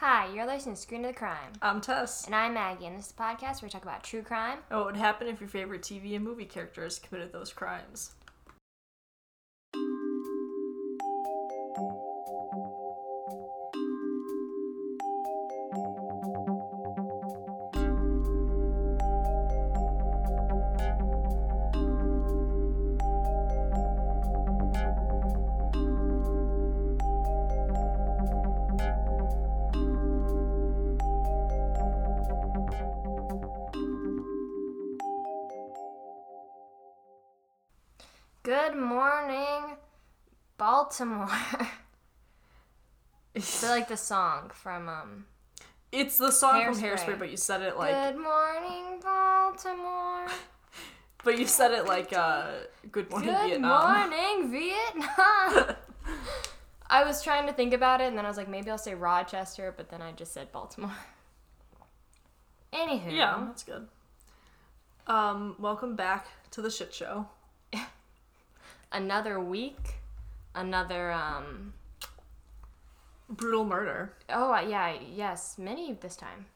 Hi, you're listening to Screen of the Crime. I'm Tess. And I'm Maggie, and this is a podcast where we talk about true crime. Oh, what would happen if your favorite TV and movie characters committed those crimes? Song from um. It's the song from Hairspray. Hairspray, but you said it like, Good morning, Baltimore. but you said it like, uh, Good Morning Vietnam. Good Vietnam. morning, Vietnam. I was trying to think about it, and then I was like, maybe I'll say Rochester, but then I just said Baltimore. Anywho, Yeah, that's good. Um, welcome back to the shit show. another week, another um. Brutal murder. Oh uh, yeah, yes, many this time,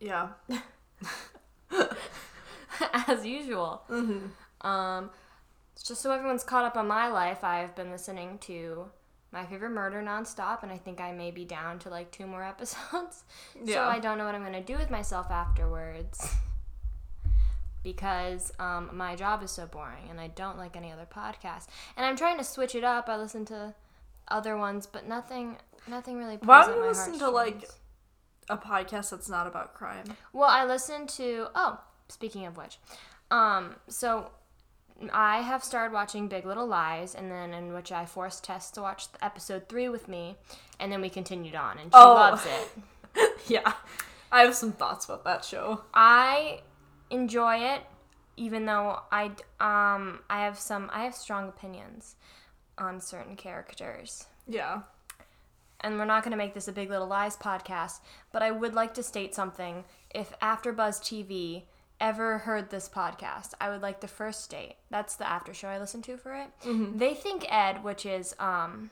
Yeah. as usual. Mm-hmm. Um, just so everyone's caught up on my life, I've been listening to my favorite murder nonstop, and I think I may be down to like two more episodes. Yeah. So I don't know what I'm gonna do with myself afterwards. Because um, my job is so boring and I don't like any other podcast. And I'm trying to switch it up. I listen to other ones, but nothing nothing really Why don't you listen to, like. A podcast that's not about crime. Well, I listened to. Oh, speaking of which, um, so I have started watching Big Little Lies, and then in which I forced Tess to watch episode three with me, and then we continued on, and she Oh. loves it. yeah. I have some thoughts about that show. I enjoy it, even though I um I have some I have strong opinions on certain characters. Yeah. and we're not going to make this a Big Little Lies podcast, but I would like to state something. If AfterBuzz TV ever heard this podcast, I would like the first state that's the after show I listen to for it. They think Ed, which is um,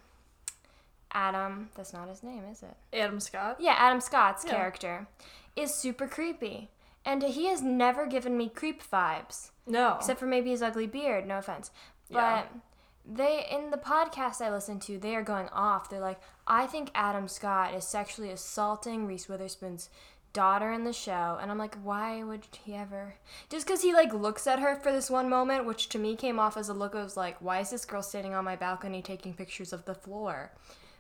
Adam. That's not his name, is it? Adam Scott. Yeah, Adam Scott's Yeah. character is super creepy, and he has never given me creep vibes No. except for maybe his ugly beard. No offense, but Yeah. They in the podcast I listen to, they are going off. They're like, I think Adam Scott is sexually assaulting Reese Witherspoon's daughter in the show, and I'm like, why would he ever? Just because he like looks at her for this one moment, which to me came off as a look of like, why is this girl standing on my balcony taking pictures of the floor?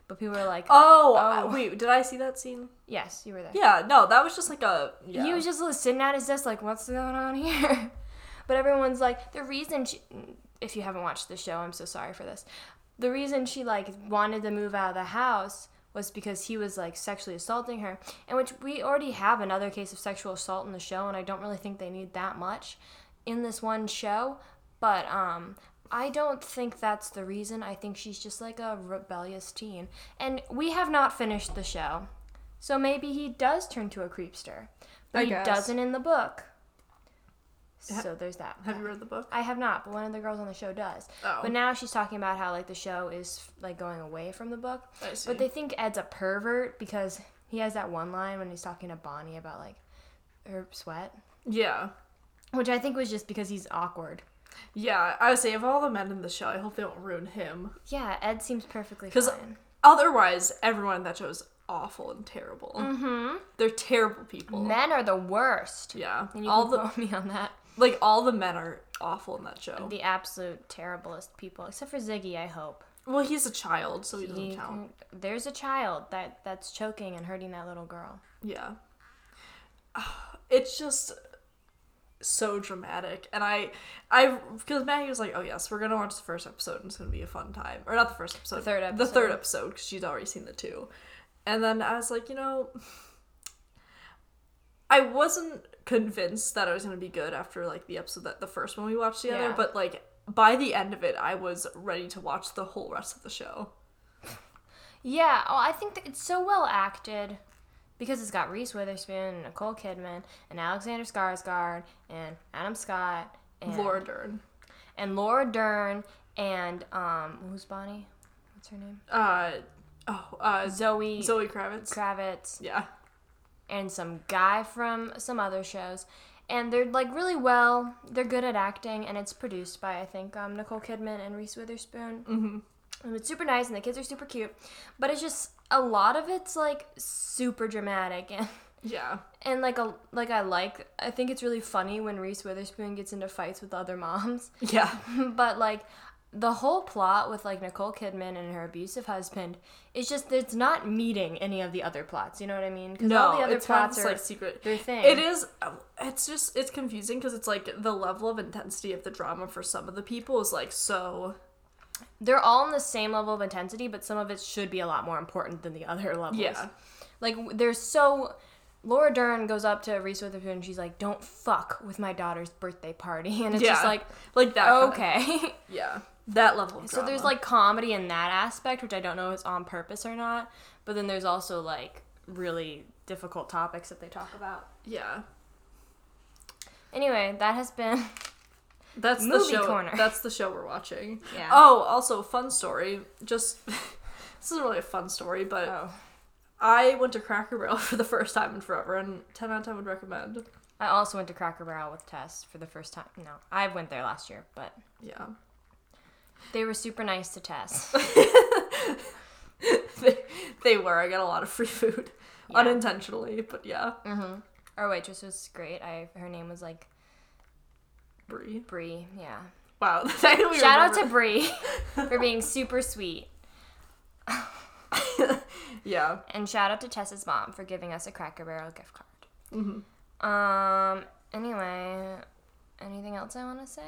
But people were like, Oh, Oh. wait, did I see that scene? yes, you were there. Yeah, no, that was just like a. Yeah. He was just sitting at his desk, like, what's going on here? But everyone's like, the reason she, if you haven't watched the show, I'm so sorry for this. The reason she like wanted to move out of the house was because he was like sexually assaulting her, and which we already have another case of sexual assault in the show, and I don't really think they need that much in this one show. But um, I don't think that's the reason. I think she's just like a rebellious teen, and we have not finished the show, so maybe he does turn to a creepster, but I he guess. doesn't in the book. So there's that. Have you read the book? I have not, but one of the girls on the show does. Oh. But now she's talking about how like the show is like going away from the book. I see. But they think Ed's a pervert because he has that one line when he's talking to Bonnie about like her sweat, yeah. which I think was just because he's awkward. Yeah, I would say of all the men in the show, I hope they don't ruin him. Yeah, Ed seems perfectly 'Cause- fine. Otherwise, everyone in that show is awful and terrible. Mm-hmm. They're terrible people. Men are the worst. Yeah. And you all can the quote me on that. Like all the men are awful in that show. The absolute terriblest people, except for Ziggy. I hope. well, he's a child, so he doesn't He count. there's a child that that's choking and hurting that little girl. Yeah. It's just so dramatic. And I I because Maggie was like, "Oh yes, we're going to watch the first episode and it's going to be a fun time." Or not the first episode. The third The third episode. episode cuz she's already seen the two. And then I was like, "You know, I wasn't convinced that I was going to be good after like the episode that the first one we watched together, Yeah. but like by the end of it, I was ready to watch the whole rest of the show. Yeah, oh, I think that it's so well acted because it's got Reese Witherspoon and Nicole Kidman and Alexander Skarsgård and Adam Scott and Laura Dern. and Laura Dern and um who's Bonnie? What's her name? Uh, Oh, uh, Zoe, Zoe Kravitz. Kravitz, yeah. And some guy from some other shows. And they're like really well. They're good at acting, and it's produced by I think um, Nicole Kidman and Reese Witherspoon. Mm-hmm. And it's super nice, and the kids are super cute. But it's just a lot of it's like super dramatic and. Yeah. And like a like I like I think it's really funny when Reese Witherspoon gets into fights with other moms. Yeah. but like the whole plot with like Nicole Kidman and her abusive husband is just it's not meeting any of the other plots. You know what I mean? No, all the other it's plots this, are like secret. their thing. It is. Uh, it's just it's confusing because it's like the level of intensity of the drama for some of the people is like so. They're all on the same level of intensity, but some of it should be a lot more important than the other levels. Yeah. Like they're so. Laura Dern goes up to Reese Witherspoon and she's like, "Don't fuck with my daughter's birthday party," and it's just like, Like that. kind of- okay. yeah. That level of So there's like comedy in that aspect, which I don't know is on purpose or not. But then there's also like really difficult topics that they talk about. Yeah. Anyway, that has been That's the Movie show. corner. That's the show we're watching. Yeah. Oh, also fun story. Just this isn't really a fun story, but oh. I went to Cracker Barrel for the first time in forever, and ten out of ten would recommend. I also went to Cracker Barrel with Tess for the first time. No, I went there last year, but Yeah. They were super nice to Tess. they, they were. I got a lot of free food, Yeah. unintentionally, but yeah. mm-hmm. Our waitress was great. I her name was like Brie. Brie. Yeah. Wow. Shout out to remember. Brie for being super sweet, Yeah. and shout out to Tess's mom for giving us a Cracker Barrel gift card. hmm Um. Anyway, anything else I want to say?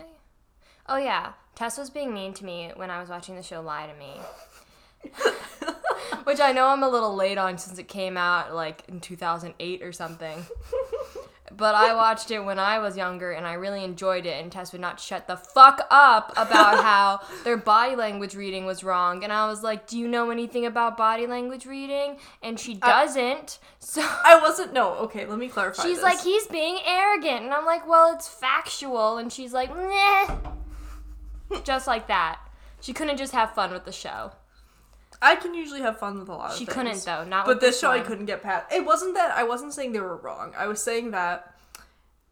Oh yeah, Tess was being mean to me when I was watching the show Lie to Me, which I know I'm a little late on since it came out like in 2008 or something. But I watched it when I was younger and I really enjoyed it. And Tess would not shut the fuck up about how their body language reading was wrong. And I was like, "Do you know anything about body language reading?" And she uh, doesn't. So I wasn't. No. Okay. Let me clarify. She's this. like, he's being arrogant. And I'm like, well, it's factual. And she's like, meh. Just like that. She couldn't just have fun with the show. I can usually have fun with a lot of She things. couldn't, though. Not But with this show I one. couldn't get past. It wasn't that I wasn't saying they were wrong. I was saying that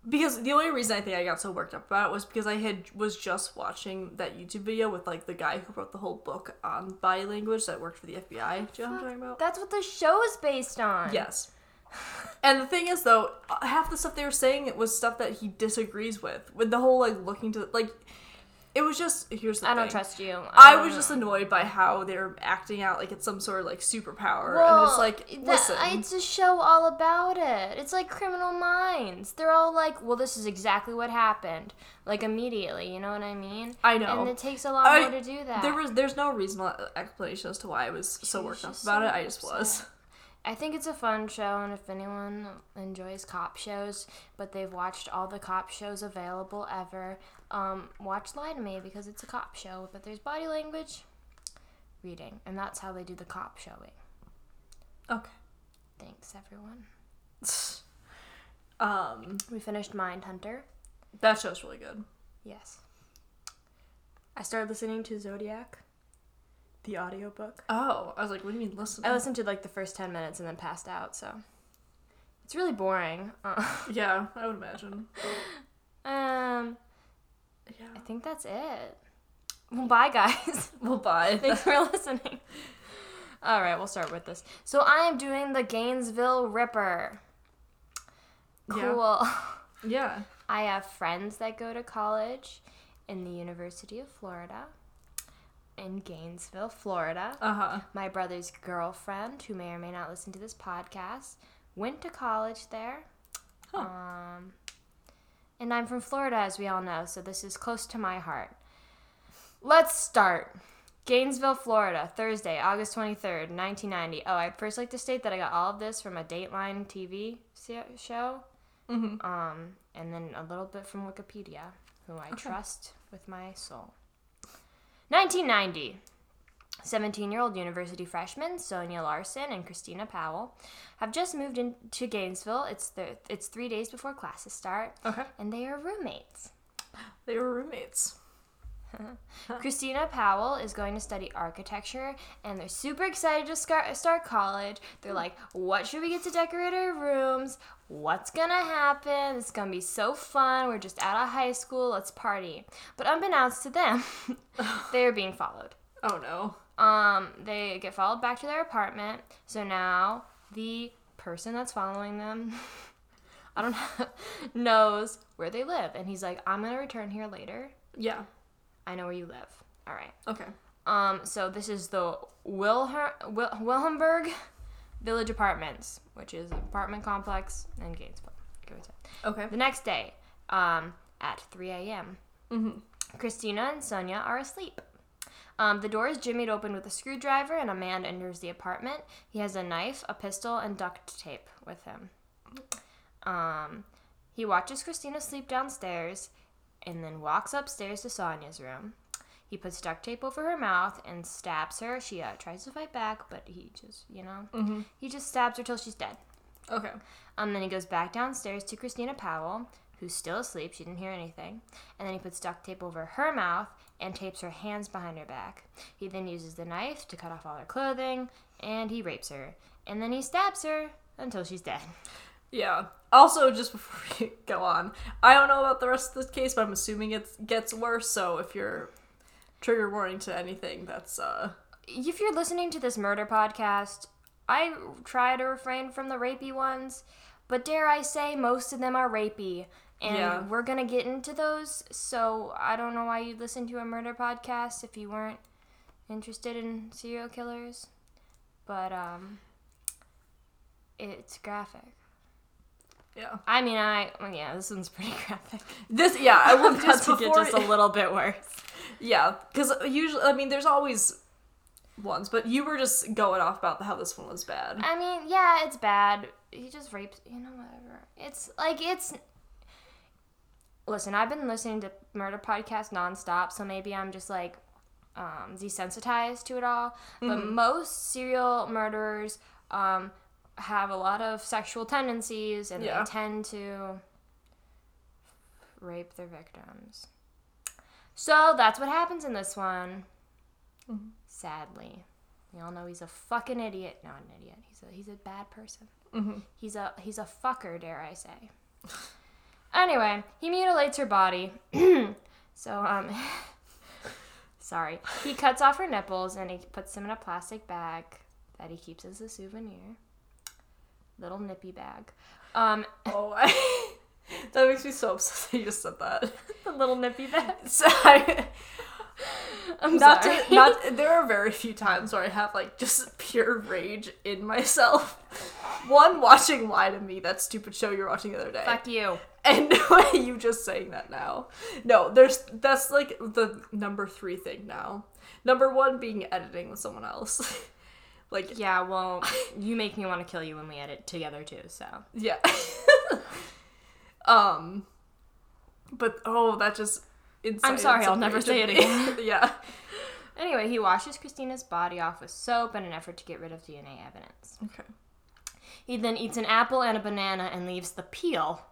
because the only reason I think I got so worked up about it was because I had was just watching that YouTube video with like the guy who wrote the whole book on body language that worked for the FBI. Do you know what I'm talking about? That's what the show is based on. Yes. And the thing is, though, uh, half the stuff they were saying it was stuff that he disagrees with. With the whole like looking to like, it was just here's the I don't thing. trust you. I don't was um, just annoyed by how they're acting out like it's some sort of like superpower, Well, and it's like, listen, it's a show all about it. It's like Criminal Minds. They're all like, well, this is exactly what happened, like immediately. You know what I mean? I know. And it takes a lot I- more to do that. There was there's no reasonable explanation as to why I was so worked up about so it. I just was. I think it's a fun show, and if anyone enjoys cop shows, but they've watched all the cop shows available ever, um, watch Lie to Me because it's a cop show, but there's body language, reading, and that's how they do the cop showing. Okay. Thanks, everyone. Um, We finished Mindhunter. that show's really good. Yes. I started listening to Zodiac, the audiobook. Oh, I was like, what do you mean listen? I listened to like the first 10 minutes and then passed out, so. It's really boring. Uh, Yeah, I would imagine. um, Yeah. I think that's it. Well, bye, guys. Well, bye. Thanks for listening. All right, we'll start with this. So I am doing the Gainesville Ripper. Yeah. Cool. yeah. I have friends that go to college in the University of Florida in Gainesville, Florida. Uh huh. My brother's girlfriend, who may or may not listen to this podcast, went to college there. Huh. Um, and I'm from Florida, as we all know, so this is close to my heart. Let's start. Gainesville, Florida, Thursday, August 23rd, 1990. Oh, I'd first like to state that I got all of this from a Dateline TV show, Mm-hmm. um, and then a little bit from Wikipedia, who I trust with my soul. 1990. 17 year old university freshmen Sonia Larson and Christina Powell have just moved into Gainesville. It's, the, it's three days before classes start, Okay. and they are roommates. They were roommates. Christina Powell is going to study architecture, and they're super excited to start, college. They're like, what should we get to decorate our rooms? What's gonna happen? It's gonna be so fun. We're just out of high school. Let's party. But unbeknownst to them, they are being followed. Oh no. Um, they get followed back to their apartment. So now the person that's following them, I don't know, knows where they live, and he's like, "I'm gonna return here later. Yeah. I know where you live. All right." Okay. Um, so this is the Wilher- Wil- Wilhelmberg Village Apartments, which is an apartment complex in Gainesville. Go with it. Okay. The next day, um, at 3 a.m., Mm-hmm. Christina and Sonia are asleep. Um, the door is jimmied open with a screwdriver, and a man enters the apartment. He has a knife, a pistol, and duct tape with him. Um, he watches Christina sleep downstairs and then walks upstairs to Sonia's room. He puts duct tape over her mouth and stabs her. She uh, tries to fight back, but he just, you know, Mm-hmm. he just stabs her till she's dead. Okay. Um, then he goes back downstairs to Christina Powell, who's still asleep. She didn't hear anything. And then he puts duct tape over her mouth and tapes her hands behind her back. He then uses the knife to cut off all her clothing, and he rapes her. And then he stabs her until she's dead. Yeah. Also, just before we go on, I don't know about the rest of this case, but I'm assuming it gets worse. So if you're trigger warning to anything, that's uh. If you're listening to this murder podcast, I try to refrain from the rapey ones, but dare I say, most of them are rapey. And Yeah. we're gonna get into those, so I don't know why you'd listen to a murder podcast if you weren't interested in serial killers. But um it's graphic. Yeah. I mean I well, yeah, this one's pretty graphic. This yeah, I will just to get just a little bit worse. yeah, because usually I mean there's always ones, but you were just going off about how this one was bad. I mean, yeah, it's bad. He just rapes, you know, whatever. It's like it's. Listen, I've been listening to murder podcasts nonstop, so maybe I'm just like um, desensitized to it all. But most serial murderers um, have a lot of sexual tendencies, and Yeah. they tend to rape their victims. So that's what happens in this one. Sadly, we all know he's a fucking idiot. Not an idiot. He's a he's a bad person. Mhm. He's a he's a fucker, dare I say. anyway, he mutilates her body. so um, sorry. He cuts off her nipples and he puts them in a plastic bag that he keeps as a souvenir. Little nippy bag. Um, Oh, I, that makes me so upset that you just said that. the little nippy bag. So I, I'm not sorry. to not there are very few times where I have like just pure rage in myself. One watching Lie to Me, that stupid show you're watching the other day. Fuck you. And you just saying that now. No, there's that's like the number three thing now. Number one being editing with someone else. Like Yeah, well, you make me want to kill you when we edit together too. So yeah. um but oh that just I'm sorry, I'll never say it again. yeah. Anyway, he washes Christina's body off with soap in an effort to get rid of DNA evidence. Okay. He then eats an apple and a banana and leaves the peel,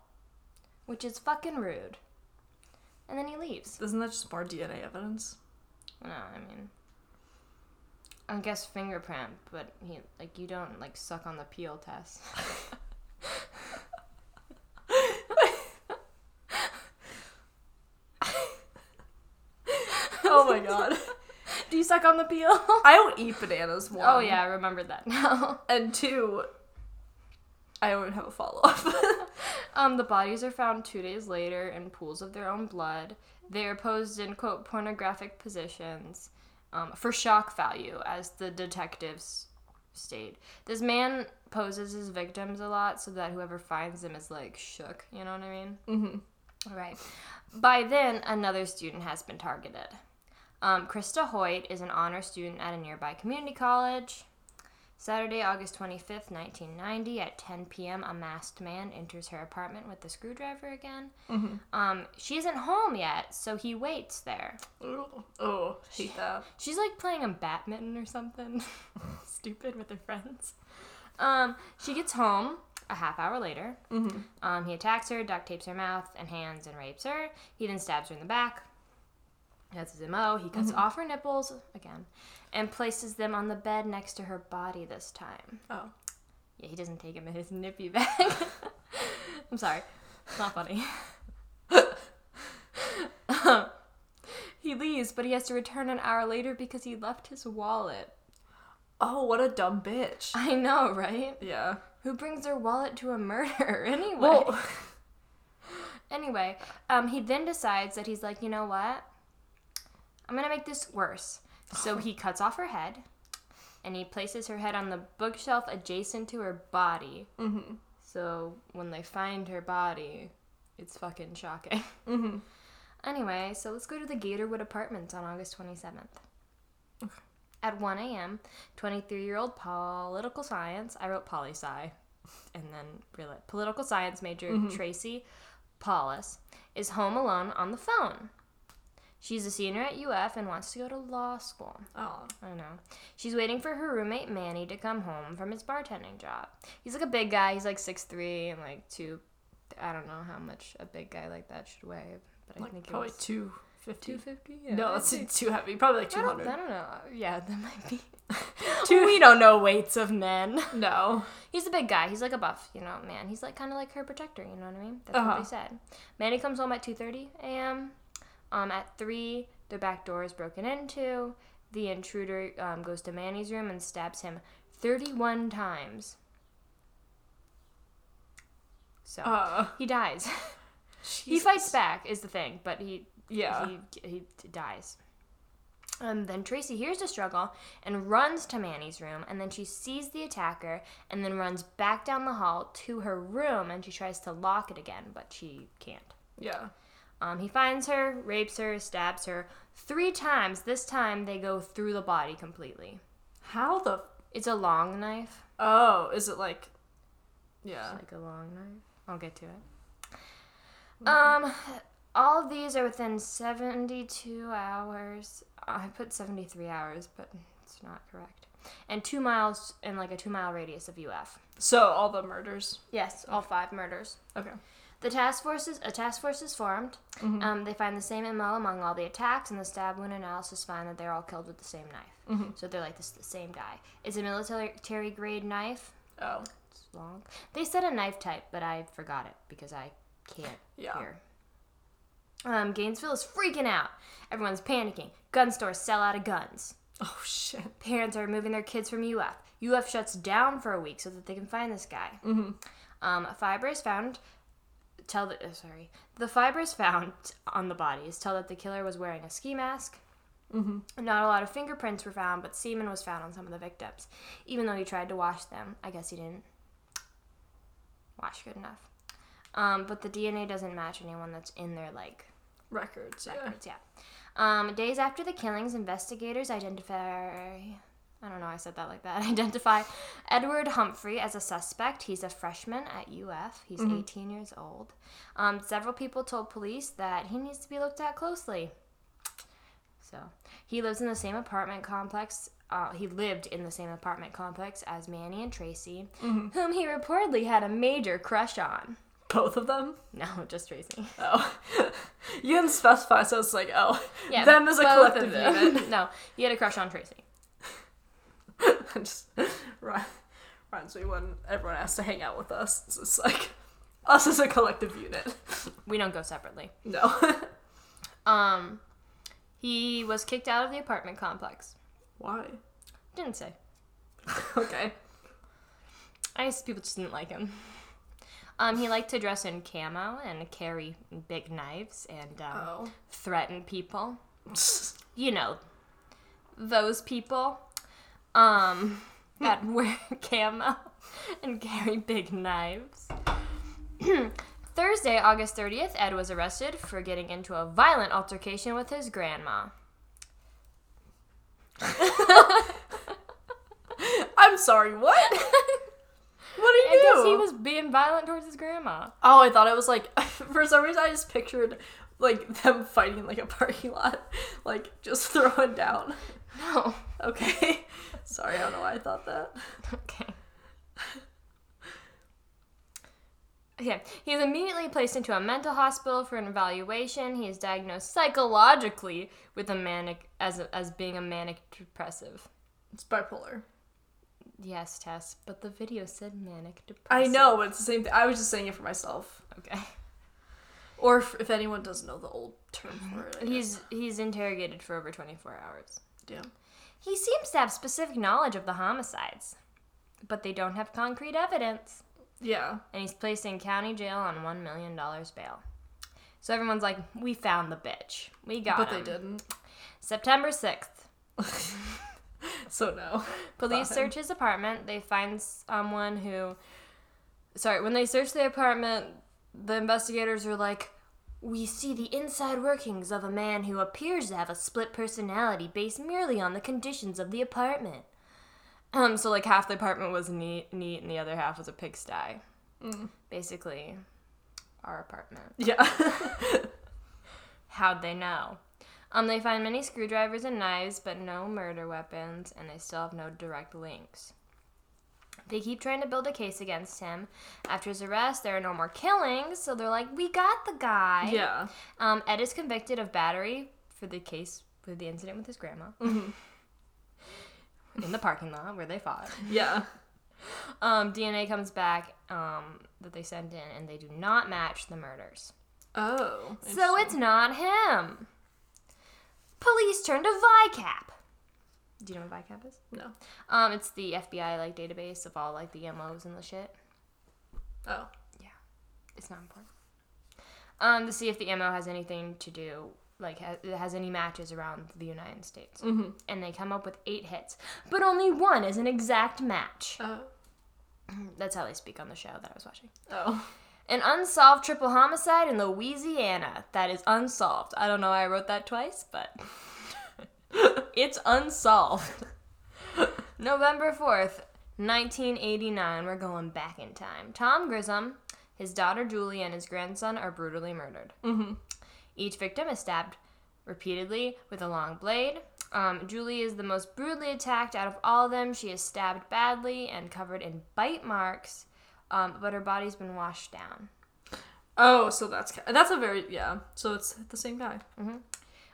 which is fucking rude. And then he leaves. Isn't that just more DNA evidence? No, I mean, I guess fingerprint, but he like you don't like suck on the peel test. Oh my god. Do you suck on the peel? I don't eat bananas one. oh yeah, I remembered that now. And two, I don't have a follow up. Um, the bodies are found two days later in pools of their own blood. They are posed in quote pornographic positions um, for shock value, as the detectives state. This man poses his victims a lot so that whoever finds them is like shook. You know what I mean? mm-hmm. Right. By then, another student has been targeted. Um, Krista Hoyt is an honor student at a nearby community college. Saturday, August 25th, 1990, at 10 p.m., a masked man enters her apartment with the screwdriver again. Mm-hmm. Um, she isn't home yet, so he waits there. Oh, oh, hate that. She's like playing a badminton or something. Stupid with her friends. Um, she gets home a half hour later. Mm-hmm. Um, he attacks her, duct tapes her mouth and hands, and rapes her. He then stabs her in the back. That's his MO. He cuts off her nipples again and places them on the bed next to her body this time. Oh. Yeah, he doesn't take him in his nippy bag. I'm sorry. It's not funny. he leaves, but he has to return an hour later because he left his wallet. Oh, what a dumb bitch. I know, right? Yeah. Who brings their wallet to a murder anyway? Well, Anyway, um, he then decides that he's like, you know what? I'm gonna make this worse. So he cuts off her head, and he places her head on the bookshelf adjacent to her body. mm-hmm. So when they find her body, it's fucking shocking. Mm-hmm. Anyway, so let's go to the Gatorwood Apartments on August 27th. At 1 a.m., 23 year old political science, I wrote poli sci, and then political science major Tracy Paules is home alone on the phone. She's a senior at UF and wants to go to law school. Oh. I know. She's waiting for her roommate Manny to come home from his bartending job. He's like a big guy. He's like 6'3 and like two. I don't know how much a big guy like that should weigh, but I Like think probably it was 250. 250. No, that's too heavy. Probably like I don't, 200. I don't know. Yeah, that might be. Two- we don't know weights of men. No. He's a big guy. He's like a buff, you know, man. He's like kind of like her protector. You know what I mean? That's what Uh-huh. they said. Manny comes home at 2:30 a.m. Um, at three, the back door is broken into. The intruder um, goes to Manny's room and stabs him 31 times. So Uh, he dies. he fights back, is the thing, but he Yeah. he, he dies. Um, then Tracy hears the struggle and runs to Manny's room, and then she sees the attacker and then runs back down the hall to her room and she tries to lock it again, but she can't. Yeah. Um, he finds her, rapes her, stabs her three times. This time they go through the body completely. How the. It's a long knife. Oh, is it like. Yeah. Like a long knife. I'll get to it. Um, all of these are within 72 hours. I put 73 hours, but it's not correct. And two miles in like a two mile radius of UF. So all the murders. Yes, all five murders. Okay. The task force is a task force is formed. Um, they find the same MO among all the attacks, and the stab wound analysis find that they're all killed with the same knife. So they're like this the same guy. It's a military grade knife. Oh. It's long. They said a knife type, but I forgot it because I can't Yeah. hear. Um, Gainesville is freaking out. Everyone's panicking. Gun stores sell out of guns. Oh shit. Parents are moving their kids from UF. UF shuts down for a week so that they can find this guy. Mm-hmm. Um, fibers found tell the uh, sorry the fibers found on the bodies tell that the killer was wearing a ski mask. Mm-hmm. Not a lot of fingerprints were found, but semen was found on some of the victims. Even though he tried to wash them, I guess he didn't wash good enough. Um, but the DNA doesn't match anyone that's in their like Records. Yeah. records. Yeah. Um, days after the killings, investigators identify. I don't know. I said that like that. Identify Edward Humphrey as a suspect. He's a freshman at UF. He's 18 years old. Um, several people told police that he needs to be looked at closely. So he lives in the same apartment complex. Uh, he lived in the same apartment complex as Manny and Tracy, whom he reportedly had a major crush on. Both of them. No, just Tracy. Oh. you didn't specify, so it's like, oh, Yeah, them as a collective of them. unit. no, he had a crush on Tracy. just Ryan, reminds me when everyone has to hang out with us. It's just like us as a collective unit. We don't go separately. No. Um, he was kicked out of the apartment complex. Why? Didn't say. Okay. I guess people just didn't like him. Um, he liked to dress in camo and carry big knives and um, Oh. threaten people. You know, those people um, that wear camo and carry big knives. Thursday, August 30th, Ed was arrested for getting into a violent altercation with his grandma. I'm sorry, what? what did I you guess he was being violent towards his grandma. Oh, I thought it was like for some reason I just pictured like them fighting in, like a parking lot, like just throwing down. No. Okay. Sorry, I don't know why I thought that. Okay. Okay, he is immediately placed into a mental hospital for an evaluation. He is diagnosed psychologically with a manic as as being a manic depressive. It's bipolar. Yes, Tess, but the video said manic depressive. I know, but it's the same thing. I was just saying it for myself. Okay. Or if, if anyone doesn't know the old term for it. I guess. He's he's interrogated for over 24 hours. He seems to have specific knowledge of the homicides, but they don't have concrete evidence. Yeah. And he's placed in county jail on $1 million bail. So everyone's like, we found the bitch. We got But him. they didn't. September 6th. So no. Police search his apartment. They find someone who. Sorry, when they search the apartment, the investigators are like, We see the inside workings of a man who appears to have a split personality based merely on the conditions of the apartment. Um, so like half the apartment was neat, neat, and the other half was a pigsty. Mm. Basically, our apartment. Yeah. How'd they know? Um, they find many screwdrivers and knives, but no murder weapons, and they still have no direct links. They keep trying to build a case against him. After his arrest, there are no more killings, so they're like, "We got the guy." yeah. Um, Ed is convicted of battery for the case for the incident with his grandma in the parking lot where they fought. Yeah. Um, DNA comes back um, that they sent in, and they do not match the murders. Oh. So it's not him. Police turn to VICAP. Do you know what VICAP is? No. Um, it's the FBI like database of all like the MOs and the shit. Oh. Yeah. It's not important. Um, to see if the MO has anything to do like ha- it has any matches around the United States, Mm-hmm. and they come up with eight hits, but only one is an exact match. Oh. That's how they speak on the show that I was watching. Oh. An unsolved triple homicide in Louisiana that is unsolved. I don't know why I wrote that twice, but it's unsolved. November 4th, 1989. We're going back in time. Tom Grissom, his daughter Julie, and his grandson are brutally murdered. Mm-hmm. Each victim is stabbed repeatedly with a long blade. Um, Julie is the most brutally attacked out of all of them. She is stabbed badly and covered in bite marks, um, but her body's been washed down. Oh, so that's that's a very yeah. So it's the same guy.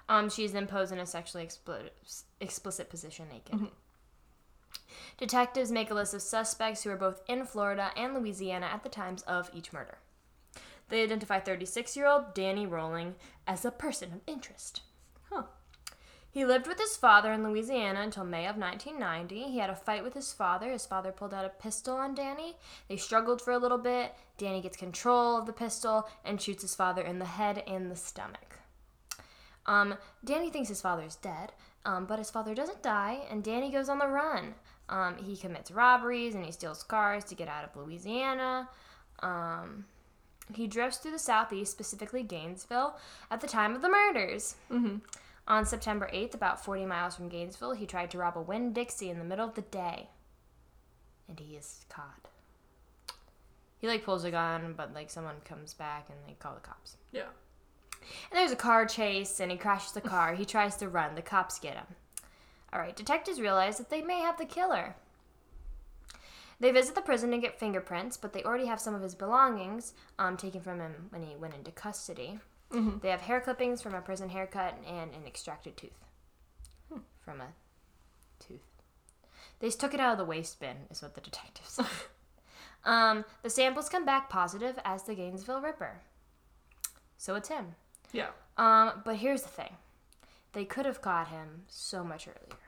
Um, she is then posed in a sexually explicit, explicit position naked. Detectives make a list of suspects who are both in Florida and Louisiana at the times of each murder. They identify 36 year old Danny Rolling as a person of interest. Huh. He lived with his father in Louisiana until May of 1990. He had a fight with his father. His father pulled out a pistol on Danny. They struggled for a little bit. Danny gets control of the pistol and shoots his father in the head and the stomach. Um, Danny thinks his father is dead, um, but his father doesn't die, and Danny goes on the run. Um, he commits robberies and he steals cars to get out of Louisiana. Um, he drifts through the southeast, specifically Gainesville, at the time of the murders. Mm-hmm. On September 8th, about 40 miles from Gainesville, he tried to rob a Winn Dixie in the middle of the day. And he is caught. He like pulls a gun, but like someone comes back and they call the cops. Yeah. And there's a car chase, and he crashes the car. He tries to run. The cops get him. All right, detectives realize that they may have the killer. They visit the prison to get fingerprints, but they already have some of his belongings um, taken from him when he went into custody. Mm-hmm. They have hair clippings from a prison haircut and an extracted tooth from a tooth. They took it out of the waste bin, is what the detectives um, the samples come back positive as the Gainesville Ripper. So it's him. Yeah. Um, but here's the thing. They could have caught him so much earlier.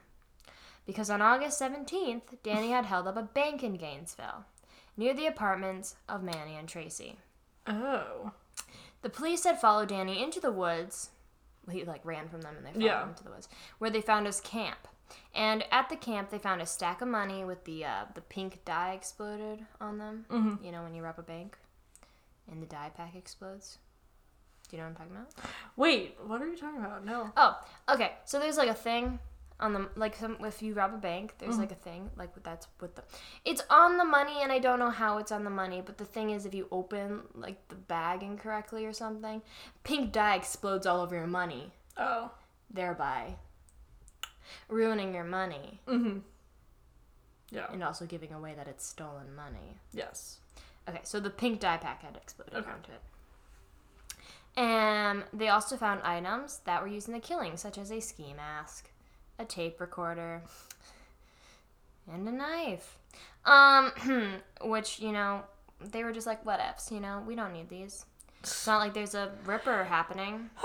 Because on August 17th, Danny had held up a bank in Gainesville, near the apartments of Manny and Tracy. Oh. The police had followed Danny into the woods. He like ran from them and they followed Yeah. him into the woods, where they found his camp. And at the camp, they found a stack of money with the uh, the pink dye exploded on them. Mm-hmm. You know when you rob a bank, and the dye pack explodes. Do you know what I'm talking about? Wait, what are you talking about? No. Oh, okay. So there's like a thing on the like some if you rob a bank, there's Mm-hmm. like a thing like that's with the it's on the money and I don't know how it's on the money, but the thing is if you open like the bag incorrectly or something, pink dye explodes all over your money, Oh. thereby ruining your money Mm-hmm. Yeah. and also giving away that it's stolen money. Yes. Okay, so the pink dye pack had exploded Okay. onto it. And they also found items that were used in the killing, such as a ski mask, a tape recorder, and a knife. Um, which, you know, they were just like, what ifs, you know, we don't need these. It's not like there's a ripper happening.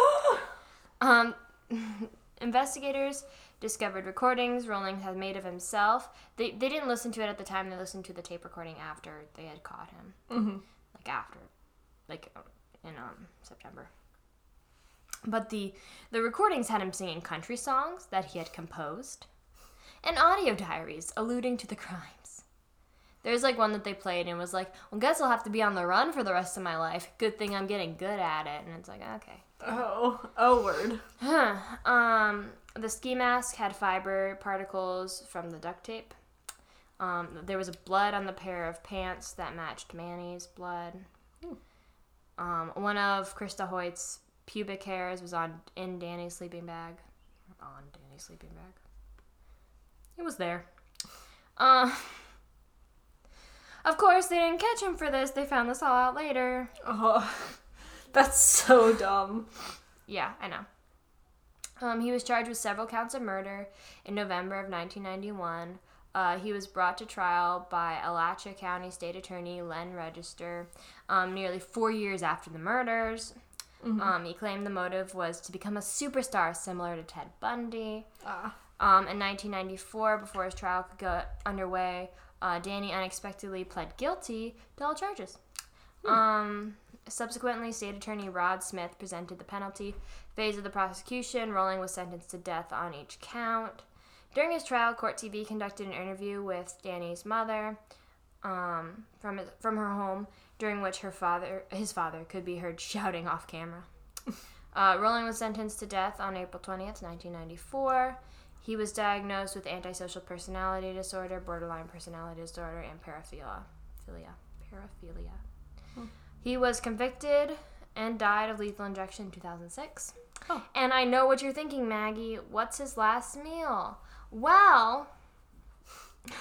Um, investigators discovered recordings Rolling had made of himself. They, they didn't listen to it at the time, they listened to the tape recording after they had caught him. Mm-hmm. Like after, like in um, September. But the, the recordings had him singing country songs that he had composed and audio diaries alluding to the crimes. There's like one that they played and was like, well, guess I'll have to be on the run for the rest of my life. Good thing I'm getting good at it. And it's like, okay. Oh, oh, word. Huh. Um, the ski mask had fiber particles from the duct tape. Um, there was blood on the pair of pants that matched Manny's blood. Um, one of Krista Hoyt's pubic hairs was on in Danny's sleeping bag. On Danny's sleeping bag. It was there. Uh, of course, they didn't catch him for this. They found this all out later. Oh, that's so dumb. Yeah, I know. Um, he was charged with several counts of murder in November of 1991. Uh, he was brought to trial by Alachua County State Attorney Len Register um, nearly four years after the murders. Um, he claimed the motive was to become a superstar similar to Ted Bundy. Ah. Um, in 1994, before his trial could go underway, uh, Danny unexpectedly pled guilty to all charges. Um, subsequently, State Attorney Rod Smith presented the penalty phase of the prosecution. Rolling was sentenced to death on each count. During his trial, Court TV conducted an interview with Danny's mother um, from his, from her home, during which her father, his father, could be heard shouting off camera. Uh, Rolling was sentenced to death on April 20th, 1994. He was diagnosed with antisocial personality disorder, borderline personality disorder, and paraphilia. Philia. Paraphilia. He was convicted and died of lethal injection in 2006. Oh. And I know what you're thinking, Maggie. What's his last meal? Well,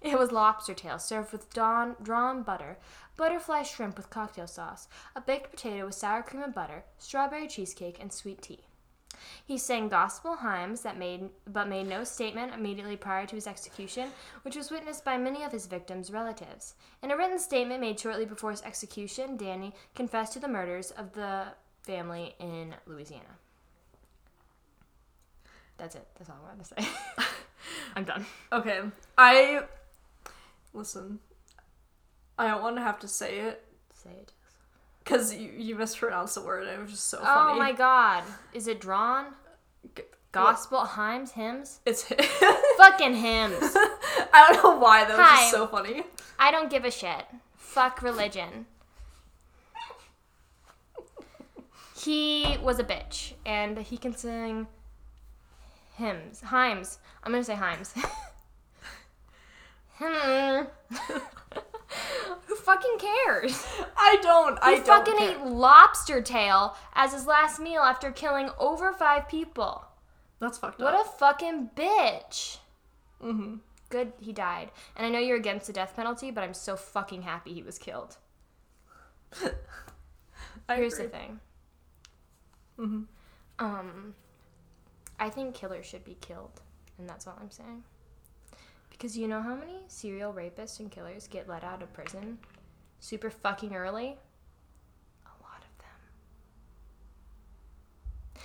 it was lobster tail served with dawn, drawn butter, butterfly shrimp with cocktail sauce, a baked potato with sour cream and butter, strawberry cheesecake, and sweet tea. He sang gospel hymns that made but made no statement immediately prior to his execution, which was witnessed by many of his victims' relatives. In a written statement made shortly before his execution, Danny confessed to the murders of the family in Louisiana. That's it. That's all I wanted to say. I'm done. Okay, I listen. I don't want to have to say it Say it. because you, you mispronounced the word. and It was just so funny. Oh funny. my god. Is it drawn? G- Gospel hymns, hymns? It's. Fucking hymns. I don't know why that was Hi. just so funny. I don't give a shit. Fuck religion. He was a bitch, and he can sing hymns. Hymns. I'm gonna say hymns. Hmm. Who fucking cares? I don't. I don't. He fucking care. ate lobster tail as his last meal after killing over five people. That's fucked What up. a fucking bitch. mm-hmm. Good, he died. And I know you're against the death penalty, but I'm so fucking happy he was killed. Here's agree. the thing. Mm-hmm. Um, I think killers should be killed, and that's all I'm saying. Because you know how many serial rapists and killers get let out of prison super fucking early? A lot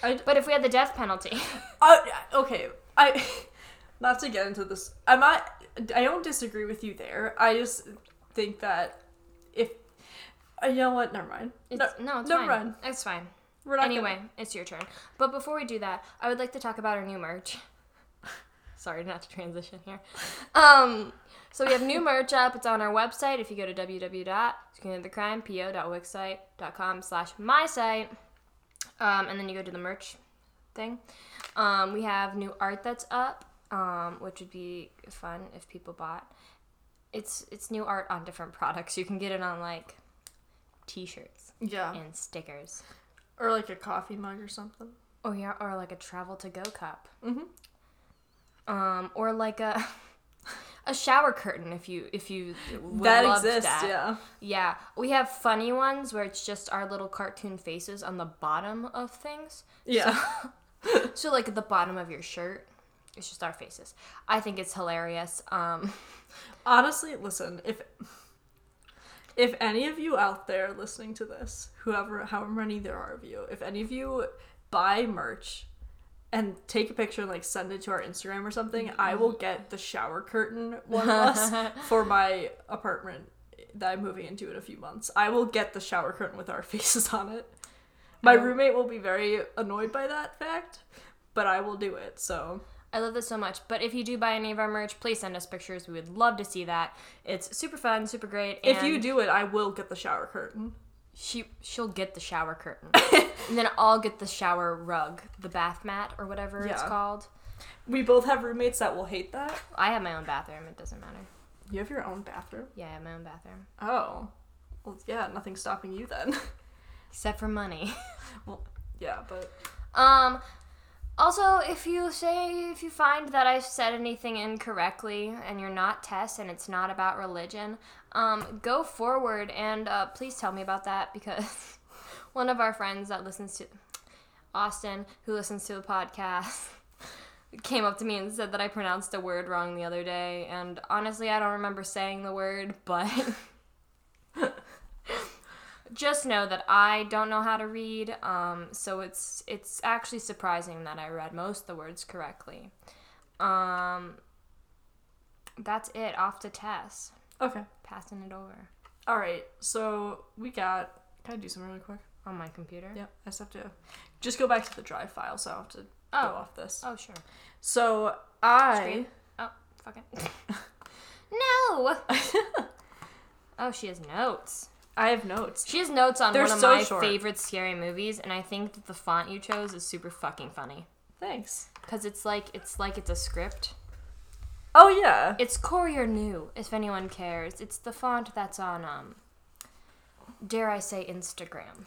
of them. But if we had the death penalty, I okay. I not to get into this. I'm not. I don't disagree with you there. I just think that if uh, you know what, never mind. it's, no, no, it's never fine. mind. It's fine. We're not Anyway, it's your turn. But before we do that, I would like to talk about our new merch. Sorry, not to transition here. Um, so we have new merch up. It's on our website. If you go to www.screenofthecrimepo.wixsite.com slash my site, um, and then you go to the merch thing, um, we have new art that's up, um, which would be fun if people bought. It's it's new art on different products. You can get it on like t-shirts yeah, and stickers. Or like a coffee mug or something. Oh yeah, or like a travel to go cup. Mm-hmm. Um, or like a a shower curtain if you if you that exists, that. yeah. Yeah, we have funny ones where it's just our little cartoon faces on the bottom of things. Yeah. So like at the bottom of your shirt, it's just our faces. I think it's hilarious. Um, Honestly, listen, if if any of you out there listening to this, whoever however many there are of you, if any of you buy merch and take a picture and like send it to our Instagram or something, I will mm-hmm. get the shower curtain one of us for my apartment that I'm moving into in a few months. I will get the shower curtain with our faces on it. My roommate will be very annoyed by that fact, but I will do it. So I love this so much. But if you do buy any of our merch, please send us pictures. We would love to see that. It's super fun, super great. if you do it, I will get the shower curtain. she she'll get the shower curtain, and then I'll get the shower rug, the bath mat or whatever it's Yeah. called. We both have roommates that will hate that. I have my own bathroom. It doesn't matter. You have your own bathroom? Yeah, I have my own bathroom, Oh. Well, yeah, nothing's stopping you then. except for money. well, yeah, but Um. Also, if you say if you find that I said anything incorrectly and you're not Tess and it's not about religion, um, go forward and uh, please tell me about that because one of our friends that listens to Austin, who listens to the podcast, came up to me and said that I pronounced a word wrong the other day. And honestly, I don't remember saying the word, but just know that I don't know how to read. Um, so it's it's actually surprising that I read most of the words correctly. Um, that's it. Off to Tess. okay. Passing it over All right. So we got. Can I do something really quick? on my computer. Yeah. I just have to just go back to the drive file, so I have to Oh. go off this. Oh sure. So I. Oh fuck it. no. oh, she has notes. I have notes. She has notes on They're one of so my short. favorite scary movies, and I think that the font you chose is super fucking funny. Thanks. Cause it's like it's like it's a script. Oh yeah. It's Courier New, if anyone cares. It's the font that's on um dare I say Instagram.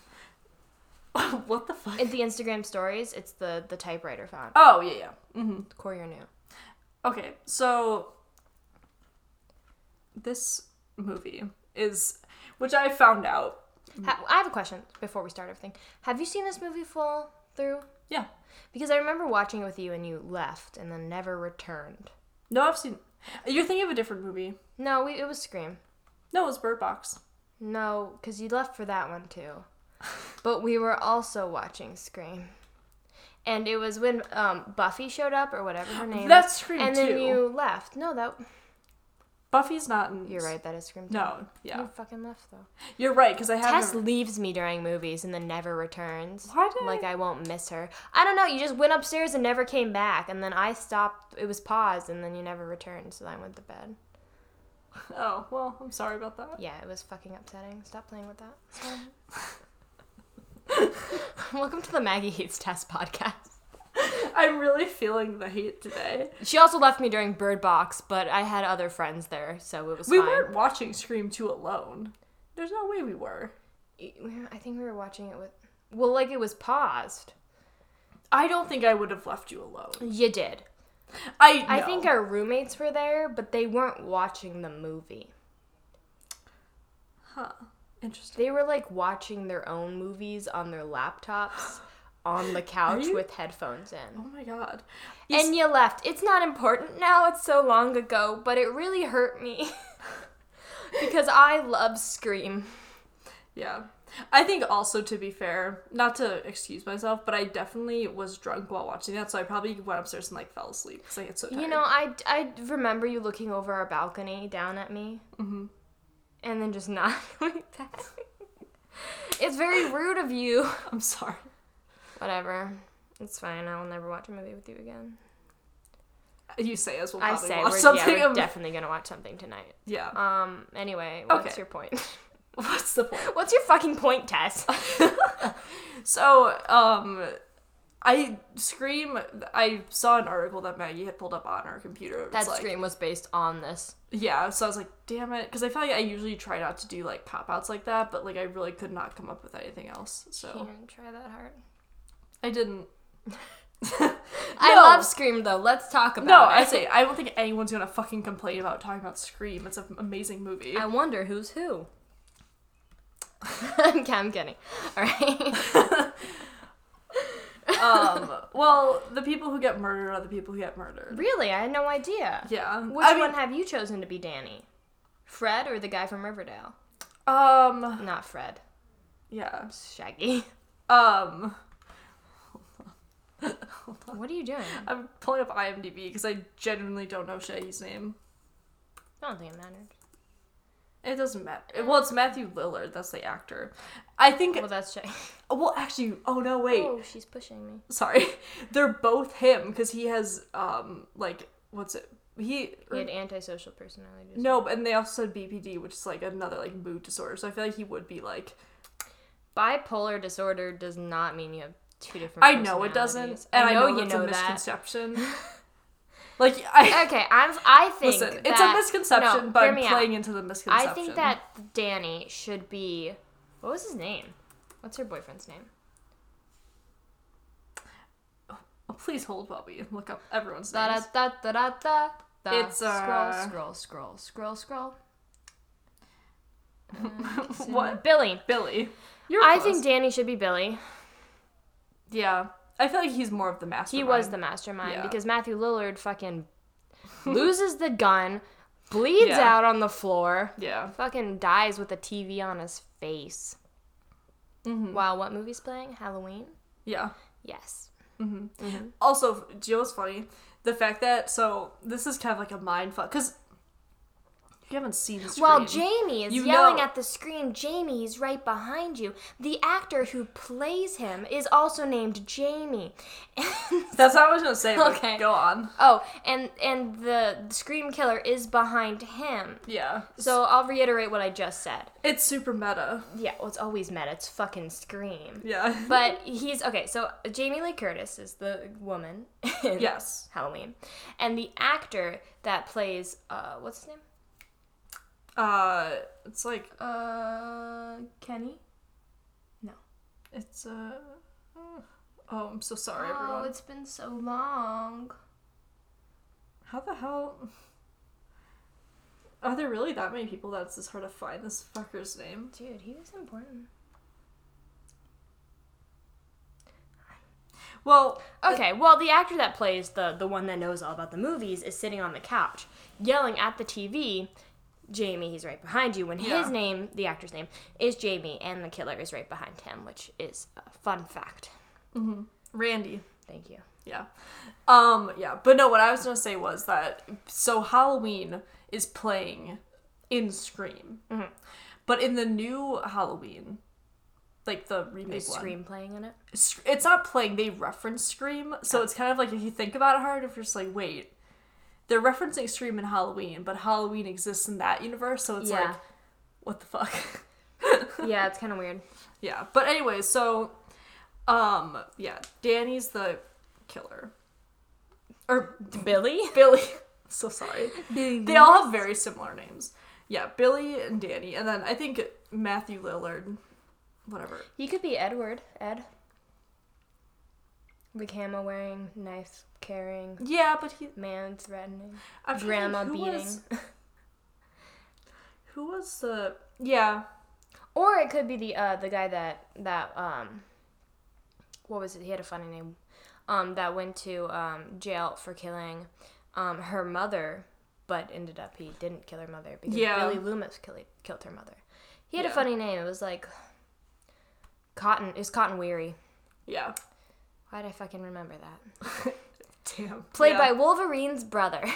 what the fuck? In the Instagram stories, it's the the typewriter font. Oh yeah yeah. Mm-hmm. Courier New. Okay, so this movie is, which I found out. Ha- I have a question before we start everything. Have you seen this movie full through? Yeah. Because I remember watching it with you and you left and then never returned. No, I've seen. You're thinking of a different movie. No, we, it was Scream. No, it was Bird Box. No, because you left for that one too. But we were also watching Scream. And it was when um, Buffy showed up or whatever her name That's. Scream And then too. you left. No, that Buffy's not in. you're right. That is Scream. No, yeah, You fucking left though. you're right because I Tess haven't. leaves me during movies and then never returns. Why did Like I won't miss her. I don't know. You just went upstairs and never came back, and then I stopped. It was paused, and then you never returned. So I went to bed. Oh well, I'm sorry about that. Yeah, it was fucking upsetting. Stop playing with that. Welcome to the Maggie Hates Tess podcast. I'm really feeling the hate today. She also left me during Bird Box, but I had other friends there, so it was We fine. weren't watching Scream 2 alone. There's no way we were. I think we were watching it with. Well, like it was paused. I don't think I would have left you alone. You did. I I think our roommates were there, but they weren't watching the movie. Huh. Interesting. They were like watching their own movies on their laptops on the couch with headphones in. Oh my god. And you left. It's not important now, it's so long ago, but it really hurt me. because I love Scream. Yeah. I think also to be fair, not to excuse myself, but I definitely was drunk while watching that, so I probably went upstairs and like fell asleep because I get so tired. You know, I, I remember you looking over our balcony down at me hmm and then just not doing that. It's very rude of you. I'm sorry. Whatever. It's fine. I will never watch a movie with you again. You say as we'll I probably say watch we're, something. yeah, we're of- definitely gonna watch something tonight. yeah. Um. Anyway, what's Okay. your point? What's the point? what's your fucking point, Tess? So, um, I scream. I saw an article that Maggie had pulled up on her computer. That like, Scream was based on this. Yeah, so I was like, damn it, because I feel like I usually try not to do like cop outs like that, but like I really could not come up with anything else. So You didn't try that hard. I didn't. I No. love Scream though. Let's talk about No, it. I say I don't think anyone's gonna fucking complain about talking about Scream. It's an amazing movie. I wonder who's who. I'm I'm kidding. All right. um, well, the people who get murdered are the people who get murdered. really, I had no idea. Yeah. Which I mean, one have you chosen to be Danny? Fred or the guy from Riverdale? Um. Not Fred. Yeah. Shaggy. Um. What are you doing? I'm pulling up IMDb because I genuinely don't know Shaggy's name. I don't think it mattered. It doesn't matter. Well, it's Matthew Lillard. That's the actor. I think. Well, that's Shaggy. Well, actually, oh no, wait. Oh, she's pushing me. Sorry. They're both him because he has um like what's it? He. He had antisocial personality disorder. No, and they also said BPD, which is like another like mood disorder. So I feel like he would be like. Bipolar disorder does not mean you have two different. I know it doesn't, and I know, you that's know a that. misconception. like I Okay, I'm. I think listen, that, it's a misconception, no, but I'm me out. playing into the misconception. I think that Danny should be. What was his name? What's her boyfriend's name? Oh, please hold while we look up everyone's da names. da da da da. da. It's, uh, scroll, scroll, scroll, scroll, scroll. Uh, What? Billy. Billy. You're I close. think Danny should be Billy. Yeah, I feel like he's more of the mastermind. He was the mastermind Yeah. because Matthew Lillard fucking loses the gun, bleeds Yeah. out on the floor, Yeah. fucking dies with a TV on his face. Mhm. Wow, what movie's playing? Halloween? Yeah. Yes. Also, do you know what's funny? The fact that so this is kind of like a mind fuck because you haven't seen Scream. Well, Jamie is You yelling know- at the screen. Jamie, he's right behind you. The actor who plays him is also named Jamie. That's what I was gonna say. Okay. Go on. oh, and and the scream killer is behind him. Yeah. So I'll reiterate what I just said. It's super meta. Yeah, well, it's always meta. It's fucking scream. Yeah. But he's okay. So Jamie Lee Curtis is the woman in yes. Halloween, and the actor that plays uh, what's his name? Uh, it's like Uh, Kenny. No, it's uh. Oh, I'm so sorry, Oh, everyone. it's been so long. How the hell? Are there really that many people that it's this hard to find this fucker's name? Dude, he was important. Well, Okay, well, the actor that plays the the one that knows all about the movies is sitting on the couch, yelling at the TV. Jamie, he's right behind you. When Yeah. his name, the actor's name, is Jamie, and the killer is right behind him, which is a fun fact. Randy. Thank you. Yeah. Um, yeah. But no, what I was gonna say was that so Halloween is playing in Scream. But in the new Halloween, like the remake Is one, Scream playing in it? It's not playing, they reference Scream. So it's kind of like if you think about it hard, if you're just like, wait, they're referencing Scream in Halloween, but Halloween exists in that universe, so it's Yeah. like what the fuck? yeah, it's kind of weird. yeah. But anyways, so um yeah, Danny's the killer. Or Billy? Billy. so sorry. They all have very similar names. Yeah, Billy and Danny, and then I think Matthew Lillard, whatever. He could be Edward. Ed. The camo wearing, knife carrying, Yeah, but he. man threatening, I'm grandma who beating. Was, who was the? Yeah, Or it could be the uh the guy that that um what was it? He had a funny name. Um that went to um jail for killing um her mother, but ended up he didn't kill her mother because Yeah. Billy Loomis killed killed her mother. He had Yeah. a funny name. It was like Cotton. It was Cotton Weary. yeah. Why did I fucking remember that? Damn. Played yeah. by Wolverine's brother.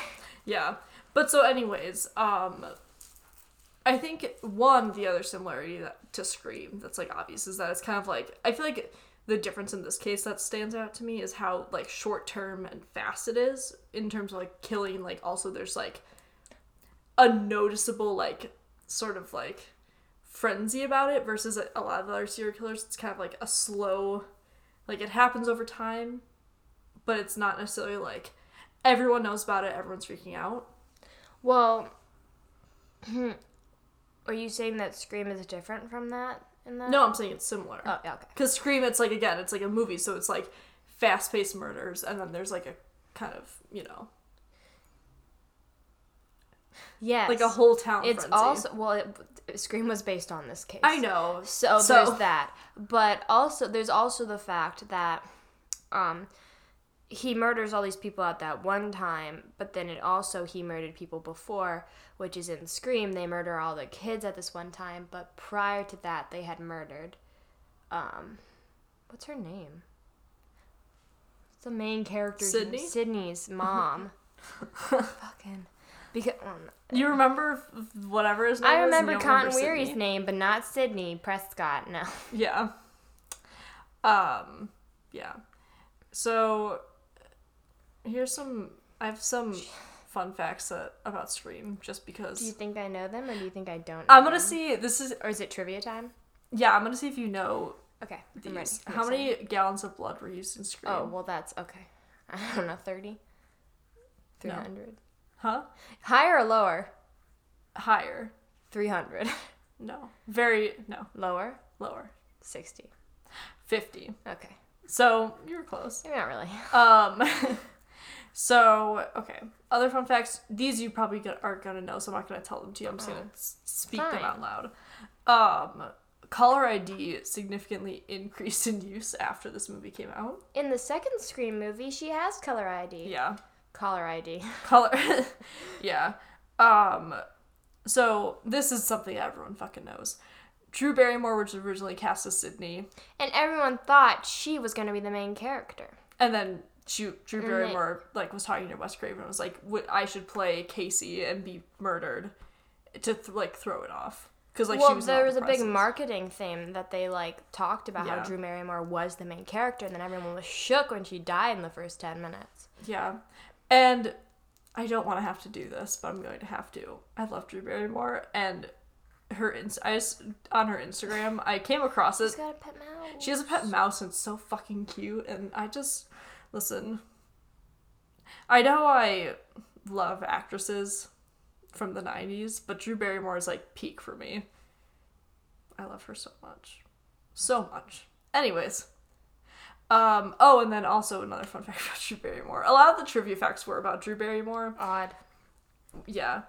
Yeah, but so anyways, um, I think one the other similarity that, to Scream that's like obvious is that it's kind of like I feel like the difference in this case that stands out to me is how like short term and fast it is in terms of like killing. Like also there's like a noticeable like sort of like frenzy about it versus a lot of other serial killers. It's kind of like a slow, like it happens over time, but it's not necessarily like everyone knows about it. Everyone's freaking out. Well, are you saying that Scream is different from that in that? No, I'm saying it's similar. Oh, yeah, okay. Because Scream, it's like again, it's like a movie, so it's like fast paced murders, and then there's like a kind of you know Yes. like a whole town. It's frenzy. also well, it, Scream was based on this case. I know. So, So- there's that, but also there's also the fact that um, he murders all these people at that one time, but then it also he murdered people before, which is in Scream. They murder all the kids at this one time, but prior to that, they had murdered. Um, what's her name? It's the main character. Sidney? Sidney's mom. Fucking because. um, You remember whatever his name I is, remember don't Cotton remember Weary's Sidney? name, but not Sidney Prescott. No. Yeah. Um. Yeah. So here's some. I have some fun facts that, about Scream, just because. Do you think I know them, or do you think I don't? Know I'm gonna them? see. This is. Or is it trivia time? Yeah, I'm gonna see if you know Okay, these. How many gallons of blood were used in Scream? Oh well, that's okay. I don't know, thirty. Three hundred. Huh? Higher or lower? Higher. Three hundred. No. Very no. lower. Lower. Sixty. Fifty. Okay. So you're close. Maybe not really. Um. so okay. Other fun facts. These you probably go- are gonna know, so I'm not gonna tell them to you. I'm just gonna s- speak them out loud. Um. Caller ID significantly increased in use after this movie came out. In the second Scream movie, she has color ID. Yeah. Caller ID. Color. yeah. Um. So this is something everyone fucking knows. Drew Barrymore was originally cast as Sidney, And everyone thought she was gonna be the main character. and then she, Drew they- Barrymore like was talking to Wes Craven and was like, "Would- "I should play Casey and be murdered to th- like throw it off." Because like well, she was there the was a big marketing thing that they like talked about Yeah. how Drew Barrymore was the main character, and then everyone was shook when she died in the first ten minutes. Yeah, and I don't want to have to do this, but I'm going to have to. I love Drew Barrymore and her. Ins- I just on her Instagram, I came across it. She's got a pet mouse. She has a pet mouse and it's so fucking cute. And I just listen. I know I love actresses from the '90s, but Drew Barrymore is like peak for me. I love her so much, so much. Anyways, um. Oh, and then also another fun fact about Drew Barrymore. A lot of the trivia facts were about Drew Barrymore odd. yeah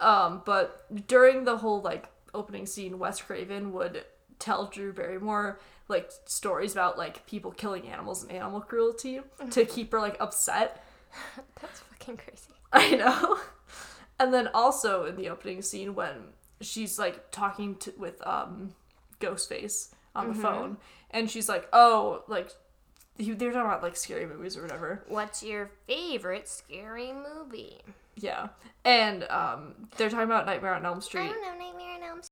um but during the whole like opening scene wes craven would tell drew barrymore like stories about like people killing animals and animal cruelty to keep her like upset That's fucking crazy. i know and then also in the opening scene when she's like talking to with um ghostface on the phone and she's like oh like he- they're talking about like scary movies or whatever. What's your favorite scary movie? yeah. And um they're talking about nightmare on elm street. I don't know Nightmare on Elm